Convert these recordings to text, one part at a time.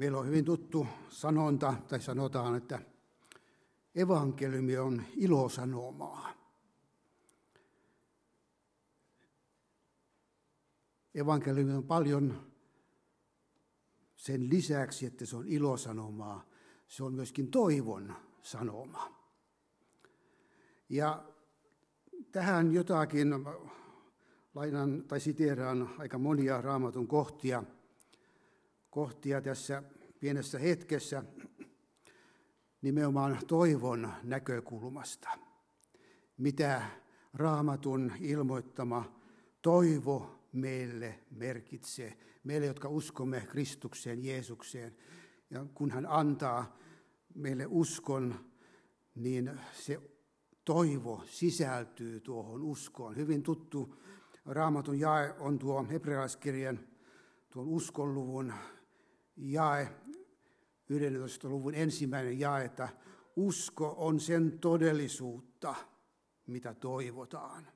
Meillä on hyvin tuttu sanonta, tai sanotaan, että evankeliumi on ilosanomaa. Evankeliumi on paljon sen lisäksi, että se on ilosanomaa, se on myöskin toivon sanoma. Ja tähän jotakin lainan tai siteeraan aika monia raamatun kohtia, kohtia tässä pienessä hetkessä nimenomaan toivon näkökulmasta. Mitä raamatun ilmoittama toivo meille merkitsee, meille, jotka uskomme Kristukseen, Jeesukseen. Ja kun hän antaa meille uskon, niin se toivo sisältyy tuohon uskoon. Hyvin tuttu raamatun jae on tuo hebrealaiskirjan tuon uskonluvun jae, 11. luvun ensimmäinen jae, että usko on sen todellisuutta, mitä toivotaan.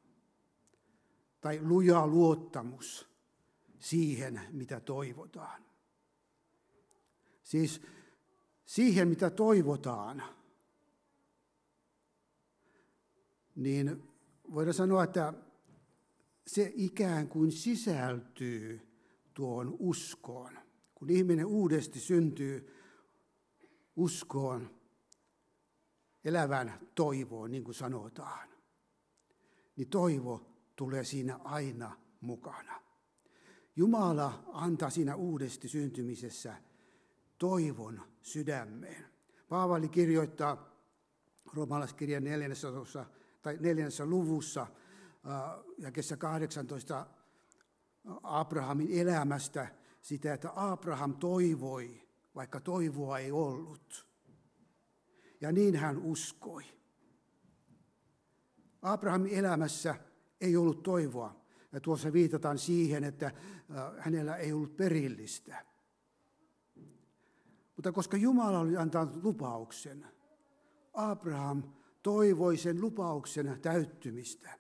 Tai luja luottamus siihen, mitä toivotaan. Siis siihen, mitä toivotaan, niin voidaan sanoa, että se ikään kuin sisältyy tuon uskoon. Kun ihminen uudesti syntyy uskoon, elävän toivoon, niin kuin sanotaan, niin toivo tulee siinä aina mukana. Jumala antaa siinä uudesti syntymisessä toivon sydämeen. Paavali kirjoittaa roomalaiskirjan neljännessä, tai neljännessä luvussa ja kesä 18 Abrahamin elämästä sitä, että Abraham toivoi, vaikka toivoa ei ollut. Ja niin hän uskoi. Abrahamin elämässä ei ollut toivoa. Ja tuossa viitataan siihen, että hänellä ei ollut perillistä. Mutta koska Jumala oli antanut lupauksen, Abraham toivoi sen lupauksen täyttymistä.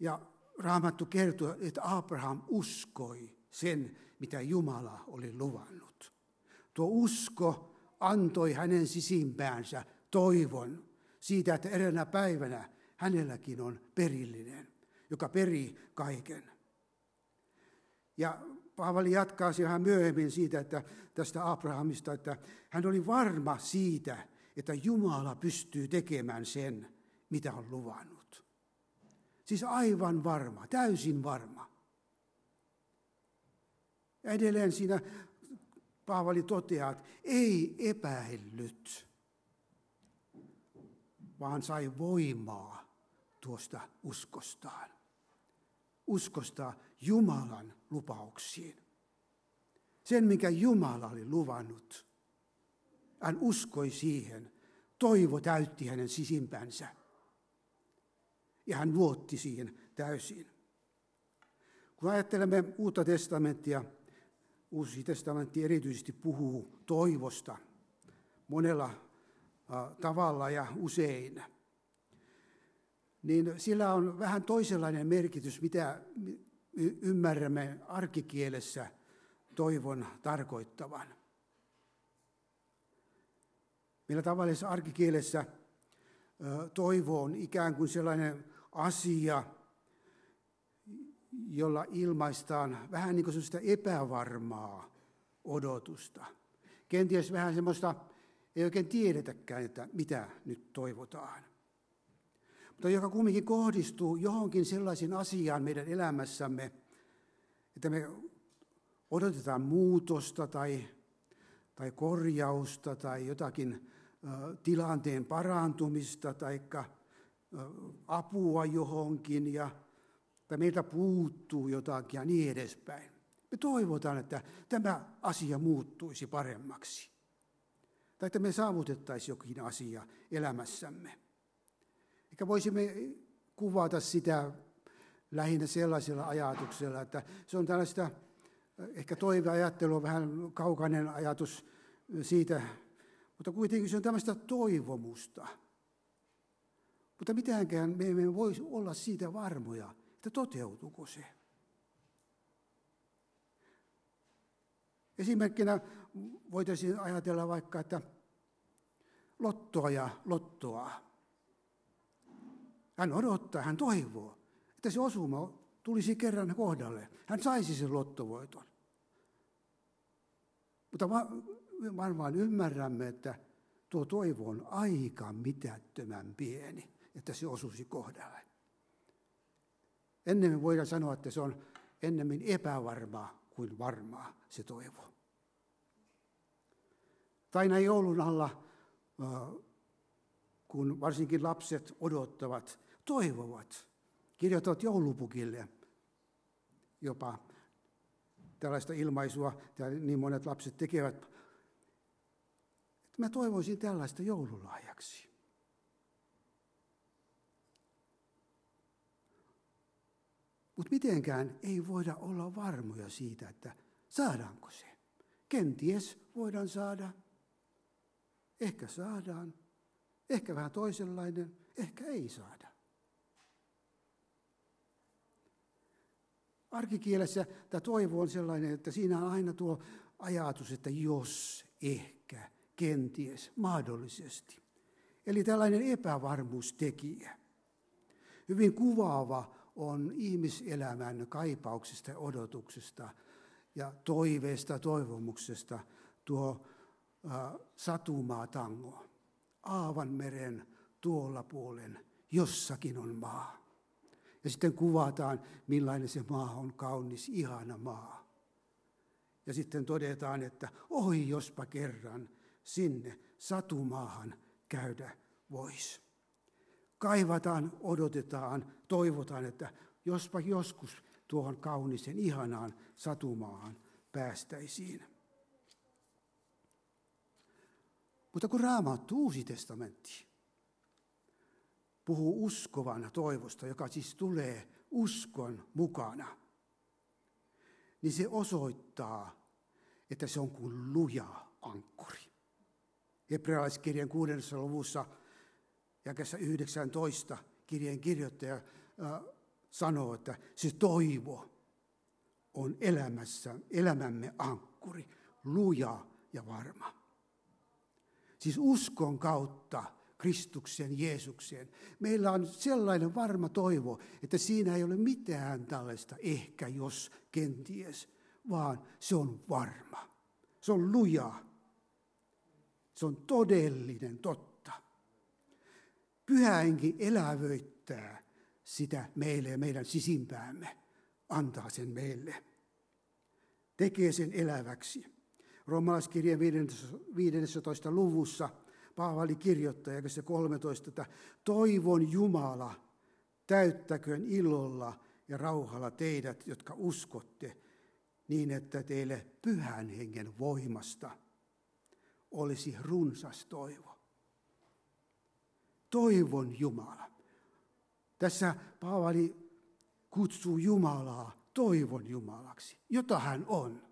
Ja Raamattu kertoo, että Abraham uskoi sen, mitä Jumala oli luvannut. Tuo usko antoi hänen sisimpäänsä toivon siitä, että eräänä päivänä hänelläkin on perillinen, joka perii kaiken. Ja Paavali jatkaa vähän myöhemmin siitä, että tästä Abrahamista, että hän oli varma siitä, että Jumala pystyy tekemään sen, mitä on luvannut. Siis aivan varma, täysin varma. Ja edelleen siinä Paavali toteaa, että ei epäillyt, vaan sai voimaa tuosta uskostaan. Uskosta Jumalan lupauksiin. Sen, mikä Jumala oli luvannut. Hän uskoi siihen. Toivo täytti hänen sisimpänsä. Ja hän luotti siihen täysin. Kun ajattelemme uutta testamenttia, uusi testamentti erityisesti puhuu toivosta monella tavalla ja usein, niin sillä on vähän toisenlainen merkitys, mitä ymmärrämme arkikielessä toivon tarkoittavan. Meillä tavallisessa arkikielessä toivo on ikään kuin sellainen asia, jolla ilmaistaan vähän niin kuin epävarmaa odotusta. Kenties vähän semmoista, ei oikein tiedetäkään, että mitä nyt toivotaan. Mutta joka kumminkin kohdistuu johonkin sellaisiin asiaan meidän elämässämme, että me odotetaan muutosta tai, tai korjausta tai jotakin tilanteen parantumista tai apua johonkin ja tai meiltä puuttuu jotakin ja niin edespäin. Me toivotaan, että tämä asia muuttuisi paremmaksi. Tai että me saavutettaisiin jokin asia elämässämme. Eikä voisimme kuvata sitä lähinnä sellaisella ajatuksella, että se on tällaista ehkä toiveajattelua, vähän kaukainen ajatus siitä, mutta kuitenkin se on tämmöistä toivomusta. Mutta mitäänkään me emme voi olla siitä varmoja, että toteutuuko se. Esimerkkinä voitaisiin ajatella vaikka, että lottoa ja lottoa. Hän odottaa, hän toivoo, että se osuma tulisi kerran kohdalle. Hän saisi sen lottovoiton. Mutta varmaan ymmärrämme, että tuo toivo on aika mitättömän pieni, että se osuisi kohdalle. Ennen voidaan sanoa, että se on ennemmin epävarmaa kuin varmaa se toivo. Tai näin joulun alla, kun varsinkin lapset odottavat, toivovat, kirjoittavat joulupukille jopa tällaista ilmaisua, ja niin monet lapset tekevät. Mä toivoisin tällaista joululahjaksi. Mutta mitenkään ei voida olla varmoja siitä, että saadaanko se. Kenties voidaan saada, ehkä saadaan, ehkä vähän toisenlainen, ehkä ei saada. Arkikielessä tämä toivo on sellainen, että siinä on aina tuo ajatus, että jos, ehkä, kenties, mahdollisesti. Eli tällainen epävarmuustekijä. Hyvin kuvaava on ihmiselämän kaipauksesta ja odotuksesta ja toiveesta, toivomuksesta tuo äh, satumaatango. Aavanmeren tuolla puolen jossakin on maa. Ja sitten kuvataan, millainen se maa on kaunis, ihana maa. Ja sitten todetaan, että oi jospa kerran sinne satumaahan käydä voisi. Kaivataan, odotetaan, toivotaan, että jospa joskus tuohon kaunisen, ihanaan satumaahan päästäisiin. Mutta kun raamattu uusi testamentti puhuu uskovan toivosta, joka siis tulee uskon mukana, niin se osoittaa, että se on kuin luja ankkuri. Hebrealaiskirjan kuudennessa luvussa jakessa 19 kirjeen kirjoittaja sanoo, että se toivo on elämässä, elämämme ankkuri, luja ja varma. Siis uskon kautta Kristuksen, Jeesukseen. Meillä on sellainen varma toivo, että siinä ei ole mitään tällaista ehkä, jos, kenties, vaan se on varma. Se on luja. Se on todellinen totta. Pyhä henki elävöittää sitä meille ja meidän sisimpäämme. Antaa sen meille. Tekee sen eläväksi. Roomalaiskirjan 15. luvussa – Paavali kirjoittaa, se 13, että toivon Jumala, täyttäköön ilolla ja rauhalla teidät, jotka uskotte, niin että teille pyhän hengen voimasta olisi runsas toivo. Toivon Jumala. Tässä Paavali kutsuu Jumalaa toivon Jumalaksi, jota hän on.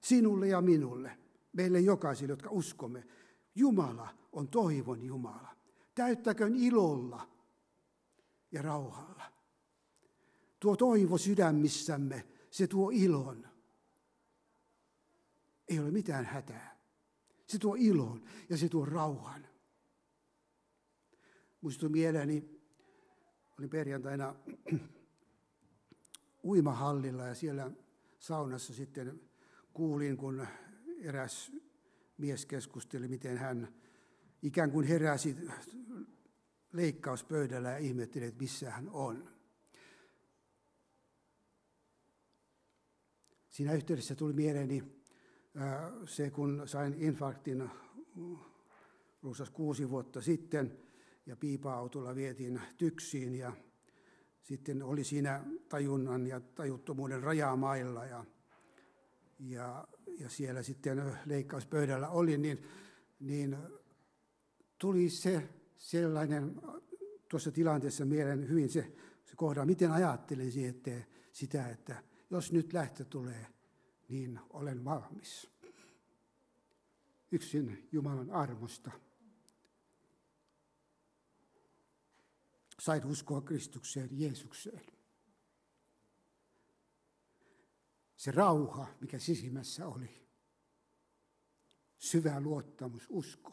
Sinulle ja minulle, meille jokaisille, jotka uskomme. Jumala on toivon Jumala. Täyttäköön ilolla ja rauhalla. Tuo toivo sydämissämme, se tuo ilon. Ei ole mitään hätää. Se tuo ilon ja se tuo rauhan. Muistui mieleeni, olin perjantaina uimahallilla ja siellä saunassa sitten kuulin, kun eräs mies keskusteli, miten hän ikään kuin heräsi leikkauspöydällä ja ihmetteli, että missä hän on. Siinä yhteydessä tuli mieleeni se, kun sain infarktin runsas kuusi vuotta sitten ja piipa-autolla vietiin tyksiin ja sitten oli siinä tajunnan ja tajuttomuuden rajamailla ja, ja, ja siellä sitten leikkauspöydällä oli, niin, niin tuli se sellainen tuossa tilanteessa mieleen hyvin se, se kohda, miten ajattelisin että sitä, että jos nyt lähtö tulee, niin olen valmis. Yksin Jumalan armosta. Sain uskoa Kristukseen, Jeesukseen. Se rauha, mikä sisimmässä oli, syvä luottamus, usko.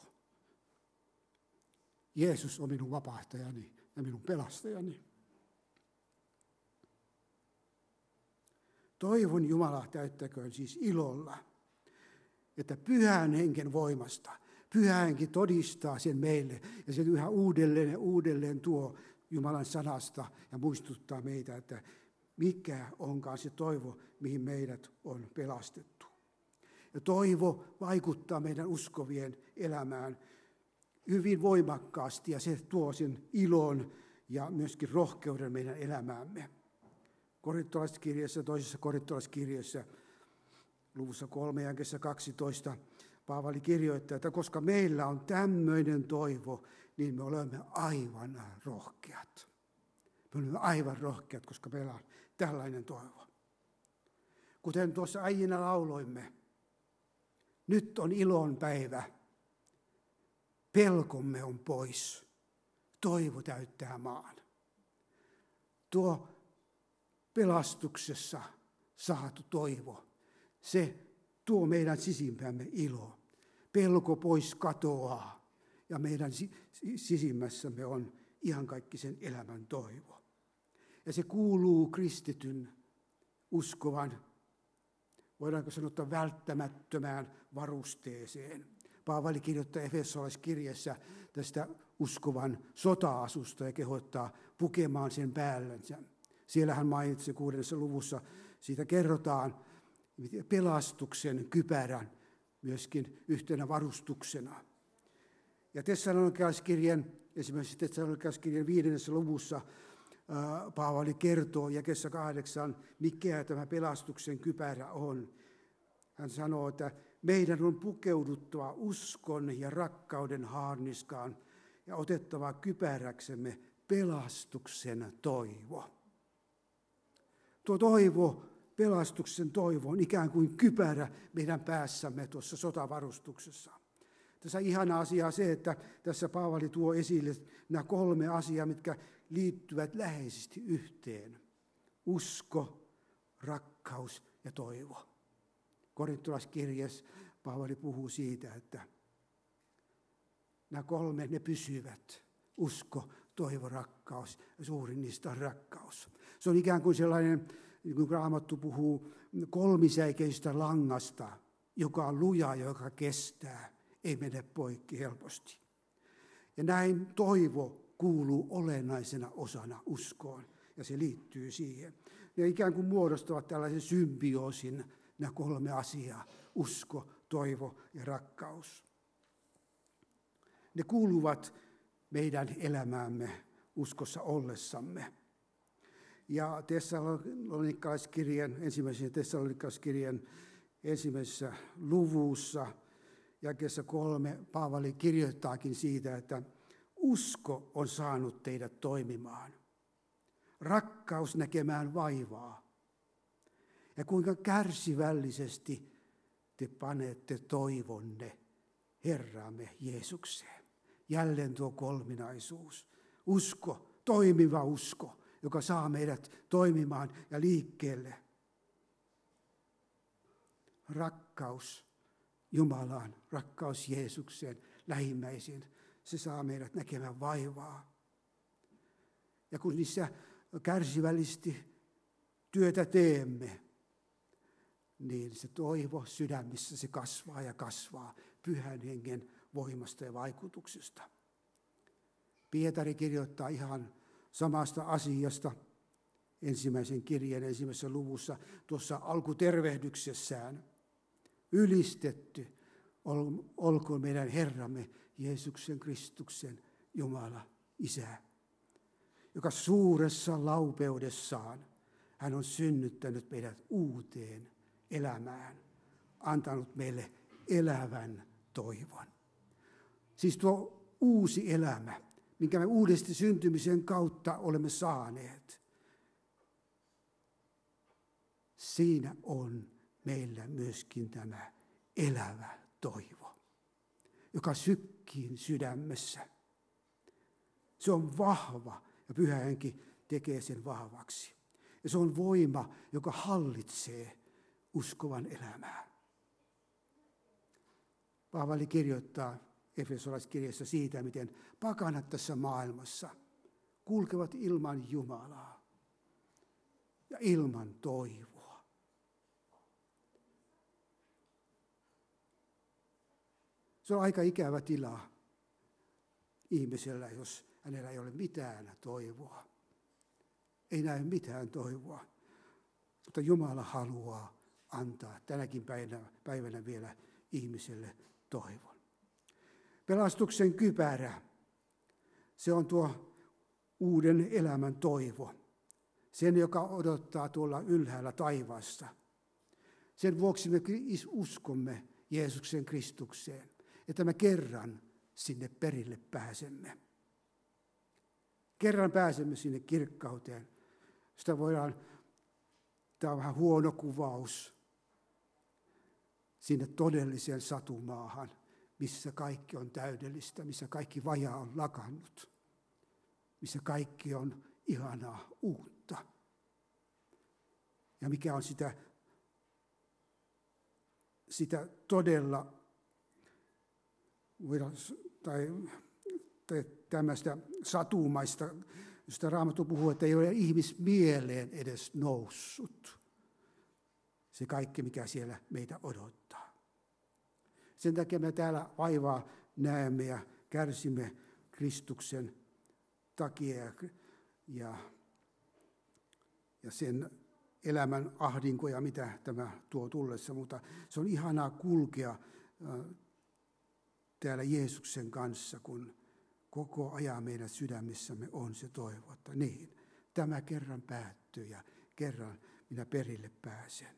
Jeesus on minun vapahtajani ja minun pelastajani. Toivon Jumala täyttäköön siis ilolla, että pyhän henken voimasta, pyhä henki todistaa sen meille ja se yhä uudelleen ja uudelleen tuo Jumalan sanasta ja muistuttaa meitä, että mikä onkaan se toivo, mihin meidät on pelastettu. Ja toivo vaikuttaa meidän uskovien elämään hyvin voimakkaasti ja se tuo sen ilon ja myöskin rohkeuden meidän elämäämme. Korintolaiskirjassa, toisessa korintolaiskirjassa, luvussa 3 ja 12, Paavali kirjoittaa, että koska meillä on tämmöinen toivo, niin me olemme aivan rohkeat. Me olemme aivan rohkeat, koska meillä on tällainen toivo. Kuten tuossa äijinä lauloimme, nyt on ilon päivä. Pelkomme on pois. Toivo täyttää maan. Tuo pelastuksessa saatu toivo, se tuo meidän sisimpämme ilo. Pelko pois katoaa ja meidän sisimmässämme on ihan kaikki sen elämän toivo. Ja se kuuluu kristityn uskovan, voidaanko sanoa välttämättömään varusteeseen. Paavali kirjoittaa Efesolaiskirjassa tästä uskovan sota-asusta ja kehottaa pukemaan sen päällänsä. Siellä hän mainitsi kuudennessa luvussa, siitä kerrotaan pelastuksen kypärän myöskin yhtenä varustuksena. Ja Tessalonikalaiskirjan, esimerkiksi Tessalonikalaiskirjan viidennessä luvussa Paavali kertoo jakessa kahdeksan, mikä tämä pelastuksen kypärä on. Hän sanoo, että meidän on pukeuduttava uskon ja rakkauden haarniskaan ja otettava kypäräksemme pelastuksen toivo. Tuo toivo, pelastuksen toivo on ikään kuin kypärä meidän päässämme tuossa sotavarustuksessa. Tässä ihana asia se, että tässä Paavali tuo esille nämä kolme asiaa, mitkä liittyvät läheisesti yhteen. Usko, rakkaus ja toivo. Korintolaiskirjassa Paavali puhuu siitä, että nämä kolme, ne pysyvät. Usko, toivo, rakkaus ja suurin niistä on rakkaus. Se on ikään kuin sellainen, niin kuin Raamattu puhuu, kolmisäikeistä langasta, joka on luja, joka kestää, ei mene poikki helposti. Ja näin toivo kuuluu olennaisena osana uskoon, ja se liittyy siihen. Ne ikään kuin muodostavat tällaisen symbioosin, nämä kolme asiaa, usko, toivo ja rakkaus. Ne kuuluvat meidän elämäämme uskossa ollessamme. Ja Tessalonikalaiskirjan, ensimmäisen Tessalonikalaiskirjan ensimmäisessä luvussa, jakeessa kolme, Paavali kirjoittaakin siitä, että usko on saanut teidät toimimaan. Rakkaus näkemään vaivaa. Ja kuinka kärsivällisesti te panette toivonne Herramme Jeesukseen. Jälleen tuo kolminaisuus. Usko, toimiva usko, joka saa meidät toimimaan ja liikkeelle. Rakkaus Jumalaan, rakkaus Jeesukseen, lähimmäisiin, se saa meidät näkemään vaivaa. Ja kun niissä kärsivällisesti työtä teemme, niin se toivo sydämissä se kasvaa ja kasvaa pyhän hengen voimasta ja vaikutuksesta. Pietari kirjoittaa ihan samasta asiasta ensimmäisen kirjeen ensimmäisessä luvussa tuossa alkutervehdyksessään. Ylistetty olkoon meidän Herramme Jeesuksen Kristuksen Jumala Isä, joka suuressa laupeudessaan hän on synnyttänyt meidät uuteen elämään, antanut meille elävän toivon. Siis tuo uusi elämä, minkä me uudesti syntymisen kautta olemme saaneet. Siinä on meillä myöskin tämä elävä toivo, joka sykkii sydämessä. Se on vahva ja pyhä henki tekee sen vahvaksi. Ja se on voima, joka hallitsee uskovan elämää. Paavali kirjoittaa Efesolaiskirjassa siitä, miten pakanat tässä maailmassa kulkevat ilman Jumalaa ja ilman toivoa. Se on aika ikävä tila ihmisellä, jos hänellä ei ole mitään toivoa. Ei näe mitään toivoa. Mutta Jumala haluaa antaa tänäkin päivänä, päivänä vielä ihmiselle toivon. Pelastuksen kypärä, se on tuo uuden elämän toivo. Sen, joka odottaa tuolla ylhäällä taivaassa. Sen vuoksi me uskomme Jeesuksen Kristukseen, että me kerran sinne perille pääsemme. Kerran pääsemme sinne kirkkauteen. Sitä voidaan, tämä on vähän huono kuvaus, sinne todelliseen satumaahan, missä kaikki on täydellistä, missä kaikki vaja on lakannut, missä kaikki on ihanaa uutta. Ja mikä on sitä, sitä todella, tai, tämmöistä satumaista, josta Raamattu puhuu, että ei ole ihmismieleen edes noussut se kaikki, mikä siellä meitä odottaa. Sen takia me täällä vaivaa näemme ja kärsimme Kristuksen takia ja, ja, ja sen elämän ahdinkoja, mitä tämä tuo tullessa, mutta se on ihanaa kulkea täällä Jeesuksen kanssa, kun koko ajan meidän sydämissämme on se toivo, että niin, tämä kerran päättyy ja kerran minä perille pääsen.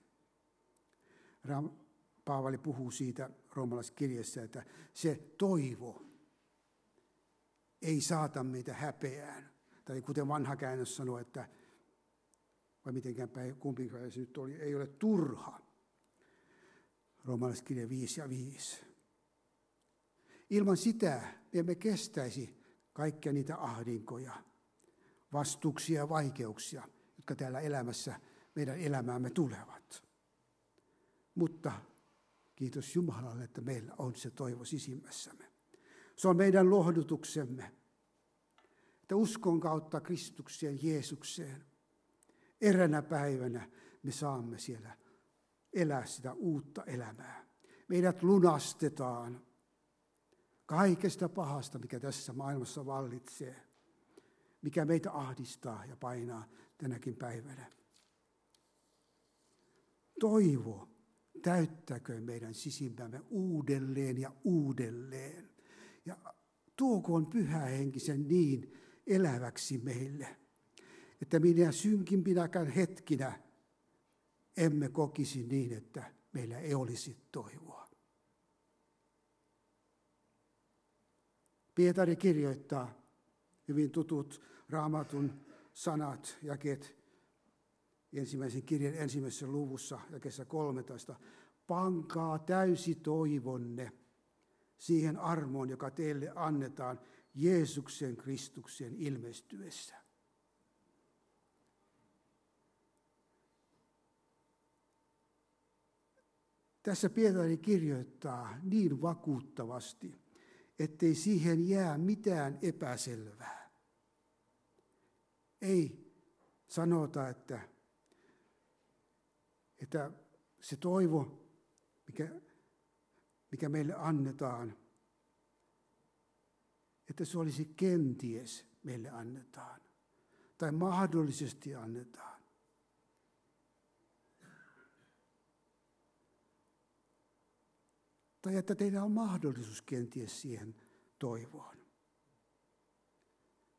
Paavali puhuu siitä roomalaiskirjassa, että se toivo ei saata meitä häpeään. Tai kuten vanha käännös sanoi, että vai mitenkään päin, kumpikaan se nyt oli, ei ole turha. Roomalaiskirja 5 ja 5. Ilman sitä me emme kestäisi kaikkia niitä ahdinkoja, vastuksia ja vaikeuksia, jotka täällä elämässä meidän elämäämme tulevat. Mutta kiitos Jumalalle, että meillä on se toivo sisimmässämme. Se on meidän lohdutuksemme, että uskon kautta Kristukseen, Jeesukseen, eränä päivänä me saamme siellä elää sitä uutta elämää. Meidät lunastetaan kaikesta pahasta, mikä tässä maailmassa vallitsee, mikä meitä ahdistaa ja painaa tänäkin päivänä. Toivo täyttäkö meidän sisimpämme uudelleen ja uudelleen. Ja tuokoon pyhä henki sen niin eläväksi meille, että minä synkimpinäkään hetkinä emme kokisi niin, että meillä ei olisi toivoa. Pietari kirjoittaa hyvin tutut raamatun sanat, jakeet ensimmäisen kirjan ensimmäisessä luvussa ja kesä 13. Pankaa täysi toivonne siihen armoon, joka teille annetaan Jeesuksen Kristuksen ilmestyessä. Tässä Pietari kirjoittaa niin vakuuttavasti, ettei siihen jää mitään epäselvää. Ei sanota, että että se toivo, mikä, mikä meille annetaan, että se olisi kenties meille annetaan tai mahdollisesti annetaan. Tai että teillä on mahdollisuus kenties siihen toivoon.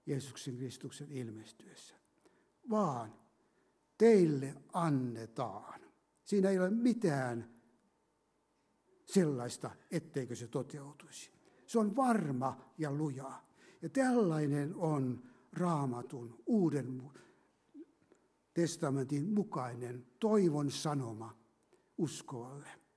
Jeesuksen Kristuksen ilmestyessä. Vaan teille annetaan. Siinä ei ole mitään sellaista, etteikö se toteutuisi. Se on varma ja luja. Ja tällainen on raamatun uuden testamentin mukainen toivon sanoma uskovalle.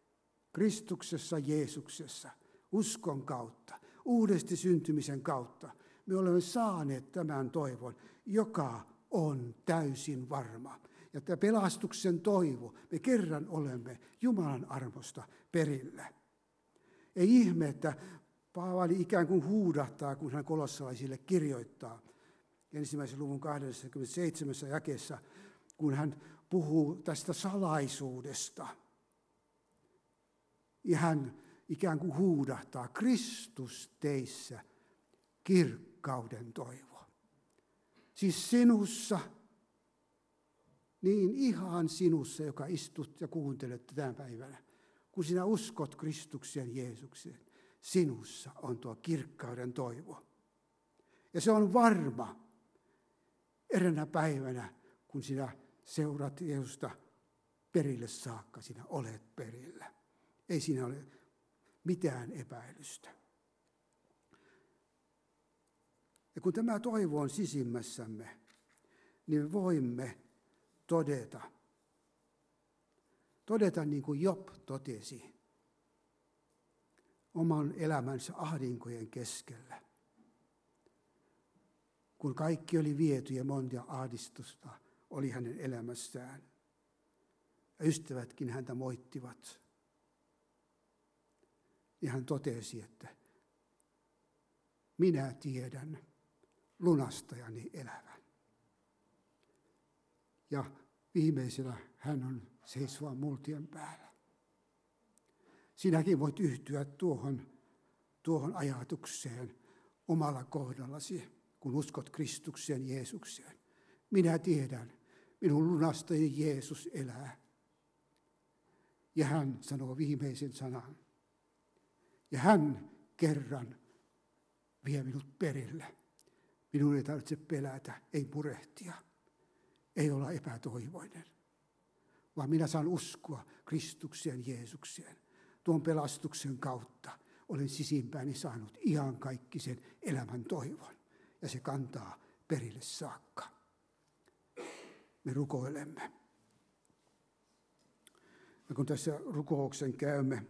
Kristuksessa Jeesuksessa, uskon kautta, uudesti syntymisen kautta, me olemme saaneet tämän toivon, joka on täysin varma ja tämä pelastuksen toivo, me kerran olemme Jumalan armosta perillä. Ei ihme, että Paavali ikään kuin huudahtaa, kun hän kolossalaisille kirjoittaa. Ensimmäisen luvun 27. jakeessa, kun hän puhuu tästä salaisuudesta. Hän ikään kuin huudahtaa, Kristus teissä, kirkkauden toivo. Siis sinussa, niin ihan sinussa, joka istut ja kuuntelet tämän päivänä, kun sinä uskot Kristuksen Jeesukseen, sinussa on tuo kirkkauden toivo. Ja se on varma eräänä päivänä, kun sinä seurat Jeesusta perille saakka, sinä olet perillä. Ei siinä ole mitään epäilystä. Ja kun tämä toivo on sisimmässämme, niin me voimme todeta, todeta niin kuin Job totesi, oman elämänsä ahdinkojen keskellä. Kun kaikki oli viety ja monta ahdistusta oli hänen elämässään. Ja ystävätkin häntä moittivat. Ja hän totesi, että minä tiedän lunastajani elävän. Ja viimeisenä hän on seisova multien päällä. Sinäkin voit yhtyä tuohon, tuohon ajatukseen omalla kohdallasi, kun uskot Kristukseen Jeesukseen. Minä tiedän, minun lunastajani Jeesus elää. Ja hän sanoo viimeisen sanan. Ja hän kerran vie minut perille. Minun ei tarvitse pelätä, ei murehtia, ei olla epätoivoinen, vaan minä saan uskoa Kristukseen Jeesukseen. Tuon pelastuksen kautta olen sisimpääni saanut ihan kaikki sen elämän toivon, ja se kantaa perille saakka. Me rukoilemme. Ja kun tässä rukouksen käymme,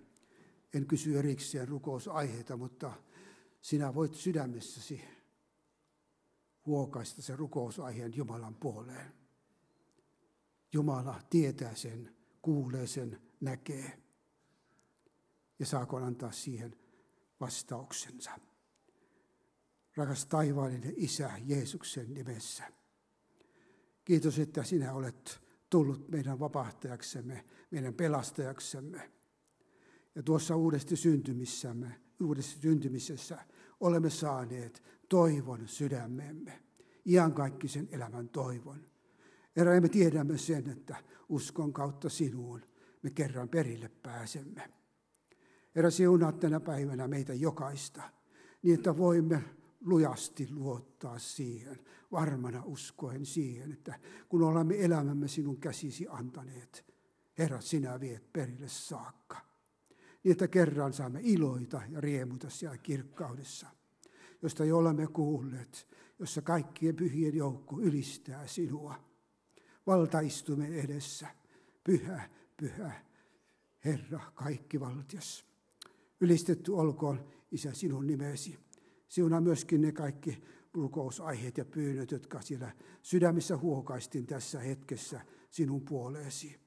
en kysy erikseen rukousaiheita, mutta sinä voit sydämessäsi huokaista sen rukousaiheen Jumalan puoleen. Jumala tietää sen, kuulee sen, näkee. Ja saako antaa siihen vastauksensa. Rakas taivaallinen Isä Jeesuksen nimessä. Kiitos, että sinä olet tullut meidän vapahtajaksemme, meidän pelastajaksemme. Ja tuossa uudesti syntymissämme, uudessa syntymisessä olemme saaneet toivon sydämemme, iankaikkisen elämän toivon. Herra, me tiedämme sen, että uskon kautta sinuun me kerran perille pääsemme. Herra, siunaa tänä päivänä meitä jokaista, niin että voimme lujasti luottaa siihen, varmana uskoen siihen, että kun olemme elämämme sinun käsisi antaneet, Herra, sinä viet perille saakka. Niin että kerran saamme iloita ja riemuta siellä kirkkaudessa – josta jo olemme kuulleet, jossa kaikkien pyhien joukko ylistää sinua. Valtaistumme edessä, pyhä, pyhä, Herra, kaikki valtias. Ylistetty olkoon, Isä, sinun nimesi. Siunaa myöskin ne kaikki rukousaiheet ja pyynnöt, jotka siellä sydämissä huokaistin tässä hetkessä sinun puoleesi.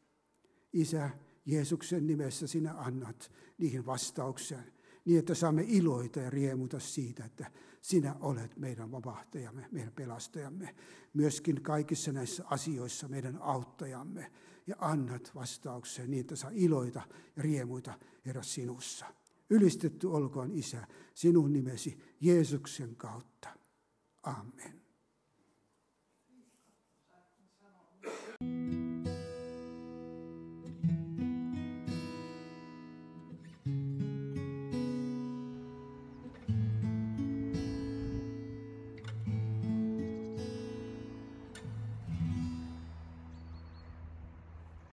Isä, Jeesuksen nimessä sinä annat niihin vastauksen, niin että saamme iloita ja riemuta siitä, että sinä olet meidän vapahtajamme, meidän pelastajamme, myöskin kaikissa näissä asioissa meidän auttajamme. Ja annat vastauksen niin, että saa iloita ja riemuita, Herra, sinussa. Ylistetty olkoon Isä sinun nimesi Jeesuksen kautta. Amen.